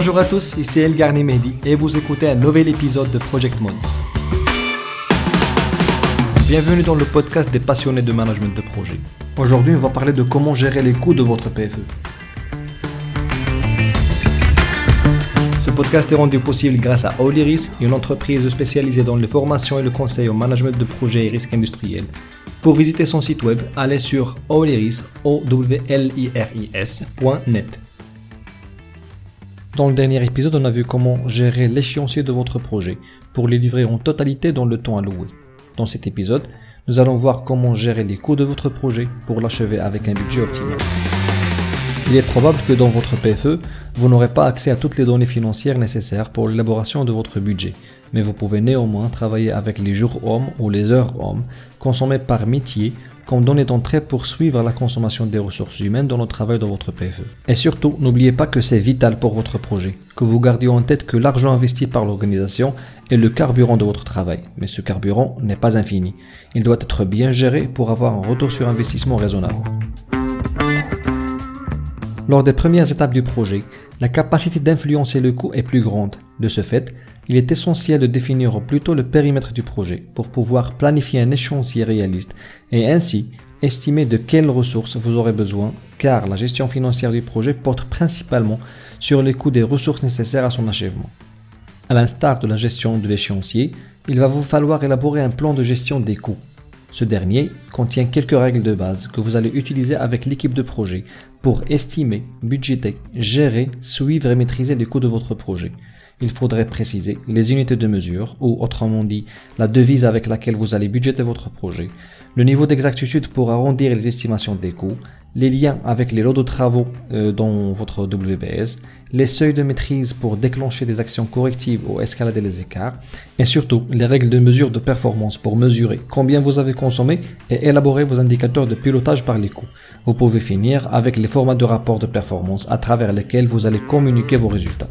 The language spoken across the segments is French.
Bonjour à tous, ici El Mehdi et vous écoutez un nouvel épisode de Project Mode. Bienvenue dans le podcast des passionnés de management de projet. Aujourd'hui, on va parler de comment gérer les coûts de votre PFE. Ce podcast est rendu possible grâce à Oliris, une entreprise spécialisée dans les formations et le conseil au management de projets et risques industriels. Pour visiter son site web, allez sur oliris.net. Dans le dernier épisode, on a vu comment gérer l'échéancier de votre projet pour les livrer en totalité dans le temps alloué. Dans cet épisode, nous allons voir comment gérer les coûts de votre projet pour l'achever avec un budget optimal. Il est probable que dans votre PFE, vous n'aurez pas accès à toutes les données financières nécessaires pour l'élaboration de votre budget, mais vous pouvez néanmoins travailler avec les jours hommes ou les heures hommes consommés par métier comme données d'entrée pour suivre la consommation des ressources humaines dans le travail de votre PFE. Et surtout, n'oubliez pas que c'est vital pour votre projet, que vous gardiez en tête que l'argent investi par l'organisation est le carburant de votre travail. Mais ce carburant n'est pas infini. Il doit être bien géré pour avoir un retour sur investissement raisonnable. Lors des premières étapes du projet, la capacité d'influencer le coût est plus grande. De ce fait, il est essentiel de définir plutôt le périmètre du projet pour pouvoir planifier un échéancier réaliste et ainsi estimer de quelles ressources vous aurez besoin car la gestion financière du projet porte principalement sur les coûts des ressources nécessaires à son achèvement. À l'instar de la gestion de l'échéancier, il va vous falloir élaborer un plan de gestion des coûts. Ce dernier contient quelques règles de base que vous allez utiliser avec l'équipe de projet pour estimer, budgéter, gérer, suivre et maîtriser les coûts de votre projet. Il faudrait préciser les unités de mesure, ou autrement dit, la devise avec laquelle vous allez budgéter votre projet, le niveau d'exactitude pour arrondir les estimations des coûts, les liens avec les lots de travaux euh, dans votre WBS, les seuils de maîtrise pour déclencher des actions correctives ou escalader les écarts, et surtout les règles de mesure de performance pour mesurer combien vous avez consommé et élaborer vos indicateurs de pilotage par les coûts. Vous pouvez finir avec les formats de rapport de performance à travers lesquels vous allez communiquer vos résultats.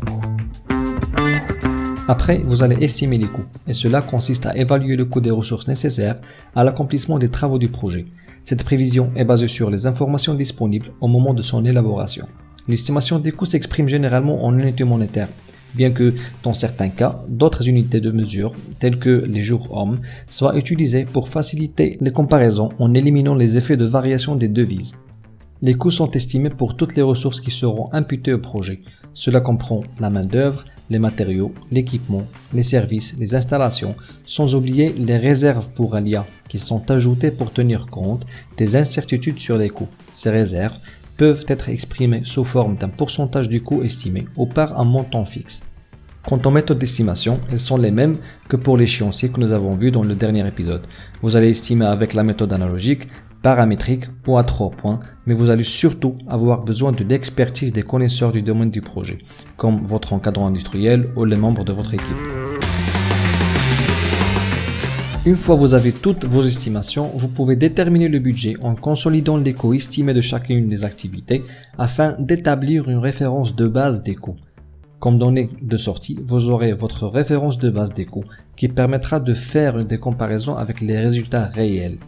Après, vous allez estimer les coûts, et cela consiste à évaluer le coût des ressources nécessaires à l'accomplissement des travaux du projet. Cette prévision est basée sur les informations disponibles au moment de son élaboration. L'estimation des coûts s'exprime généralement en unités monétaires, bien que dans certains cas, d'autres unités de mesure, telles que les jours hommes, soient utilisées pour faciliter les comparaisons en éliminant les effets de variation des devises. Les coûts sont estimés pour toutes les ressources qui seront imputées au projet. Cela comprend la main-d'œuvre, les matériaux, l'équipement, les services, les installations, sans oublier les réserves pour Alia qui sont ajoutées pour tenir compte des incertitudes sur les coûts. Ces réserves peuvent être exprimées sous forme d'un pourcentage du coût estimé ou par un montant fixe. Quant aux méthodes d'estimation, elles sont les mêmes que pour l'échéancier que nous avons vu dans le dernier épisode. Vous allez estimer avec la méthode analogique, paramétrique ou à trois points, mais vous allez surtout avoir besoin de l'expertise des connaisseurs du domaine du projet, comme votre encadrant industriel ou les membres de votre équipe. Une fois vous avez toutes vos estimations, vous pouvez déterminer le budget en consolidant les coûts estimés de chacune des activités afin d'établir une référence de base des coûts. Comme donnée de sortie, vous aurez votre référence de base des coûts qui permettra de faire des comparaisons avec les résultats réels.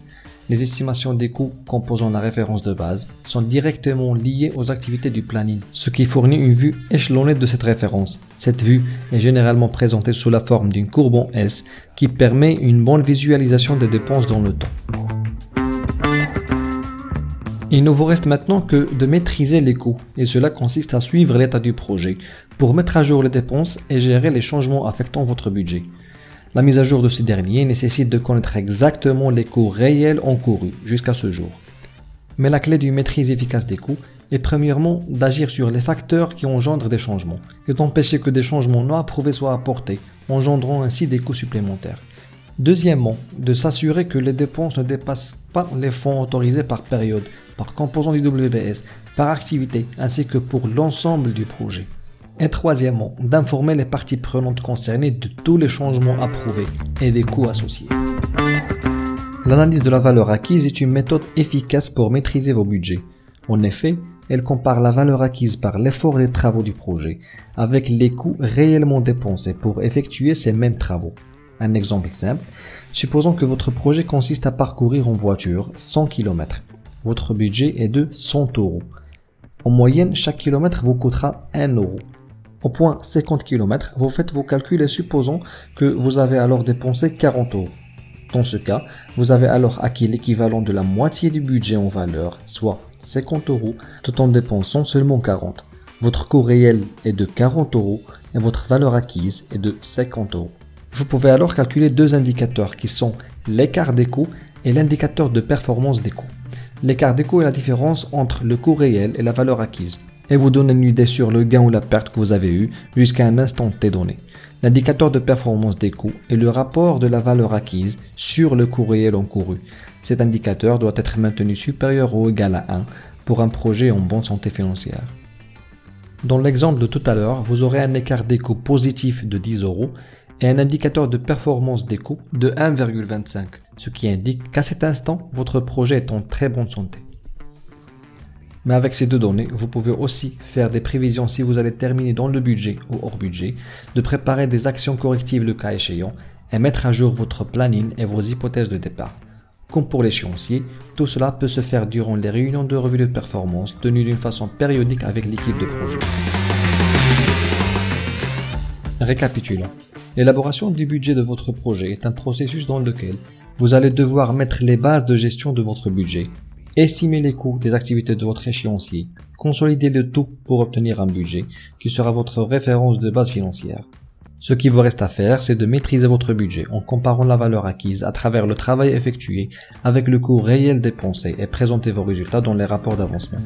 Les estimations des coûts composant la référence de base sont directement liées aux activités du planning, ce qui fournit une vue échelonnée de cette référence. Cette vue est généralement présentée sous la forme d'une courbe en S qui permet une bonne visualisation des dépenses dans le temps. Il ne vous reste maintenant que de maîtriser les coûts, et cela consiste à suivre l'état du projet pour mettre à jour les dépenses et gérer les changements affectant votre budget. La mise à jour de ces derniers nécessite de connaître exactement les coûts réels encourus jusqu'à ce jour. Mais la clé d'une maîtrise efficace des coûts est premièrement d'agir sur les facteurs qui engendrent des changements et d'empêcher que des changements non approuvés soient apportés, engendrant ainsi des coûts supplémentaires. Deuxièmement, de s'assurer que les dépenses ne dépassent pas les fonds autorisés par période, par composant du WBS, par activité, ainsi que pour l'ensemble du projet. Et troisièmement, d'informer les parties prenantes concernées de tous les changements approuvés et des coûts associés. L'analyse de la valeur acquise est une méthode efficace pour maîtriser vos budgets. En effet, elle compare la valeur acquise par l'effort des travaux du projet avec les coûts réellement dépensés pour effectuer ces mêmes travaux. Un exemple simple, supposons que votre projet consiste à parcourir en voiture 100 km. Votre budget est de 100 euros. En moyenne, chaque kilomètre vous coûtera 1 euro. Au point 50 km, vous faites vos calculs et supposons que vous avez alors dépensé 40 euros. Dans ce cas, vous avez alors acquis l'équivalent de la moitié du budget en valeur, soit 50 euros, tout en dépensant seulement 40. Votre coût réel est de 40 euros et votre valeur acquise est de 50 euros. Vous pouvez alors calculer deux indicateurs qui sont l'écart des coûts et l'indicateur de performance des coûts. L'écart des coûts est la différence entre le coût réel et la valeur acquise et vous donne une idée sur le gain ou la perte que vous avez eu jusqu'à un instant T donné. L'indicateur de performance des coûts est le rapport de la valeur acquise sur le coût réel encouru. Cet indicateur doit être maintenu supérieur ou égal à 1 pour un projet en bonne santé financière. Dans l'exemple de tout à l'heure, vous aurez un écart des coûts positif de 10 euros et un indicateur de performance des coûts de 1,25, ce qui indique qu'à cet instant, votre projet est en très bonne santé. Mais avec ces deux données, vous pouvez aussi faire des prévisions si vous allez terminer dans le budget ou hors budget, de préparer des actions correctives le cas échéant et mettre à jour votre planning et vos hypothèses de départ. Comme pour l'échéancier, tout cela peut se faire durant les réunions de revue de performance tenues d'une façon périodique avec l'équipe de projet. Récapitulons. L'élaboration du budget de votre projet est un processus dans lequel vous allez devoir mettre les bases de gestion de votre budget, estimer les coûts des activités de votre échéancier, consolider le tout pour obtenir un budget qui sera votre référence de base financière. Ce qui vous reste à faire, c'est de maîtriser votre budget en comparant la valeur acquise à travers le travail effectué avec le coût réel dépensé et présenter vos résultats dans les rapports d'avancement.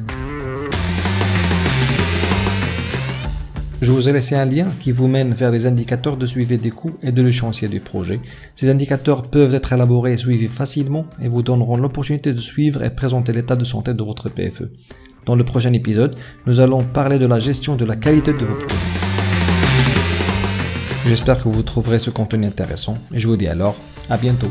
Je vous ai laissé un lien qui vous mène vers des indicateurs de suivi des coûts et de l'échéancier du projet. Ces indicateurs peuvent être élaborés et suivis facilement et vous donneront l'opportunité de suivre et présenter l'état de santé de votre PFE. Dans le prochain épisode, nous allons parler de la gestion de la qualité de vos produits. J'espère que vous trouverez ce contenu intéressant et je vous dis alors à bientôt.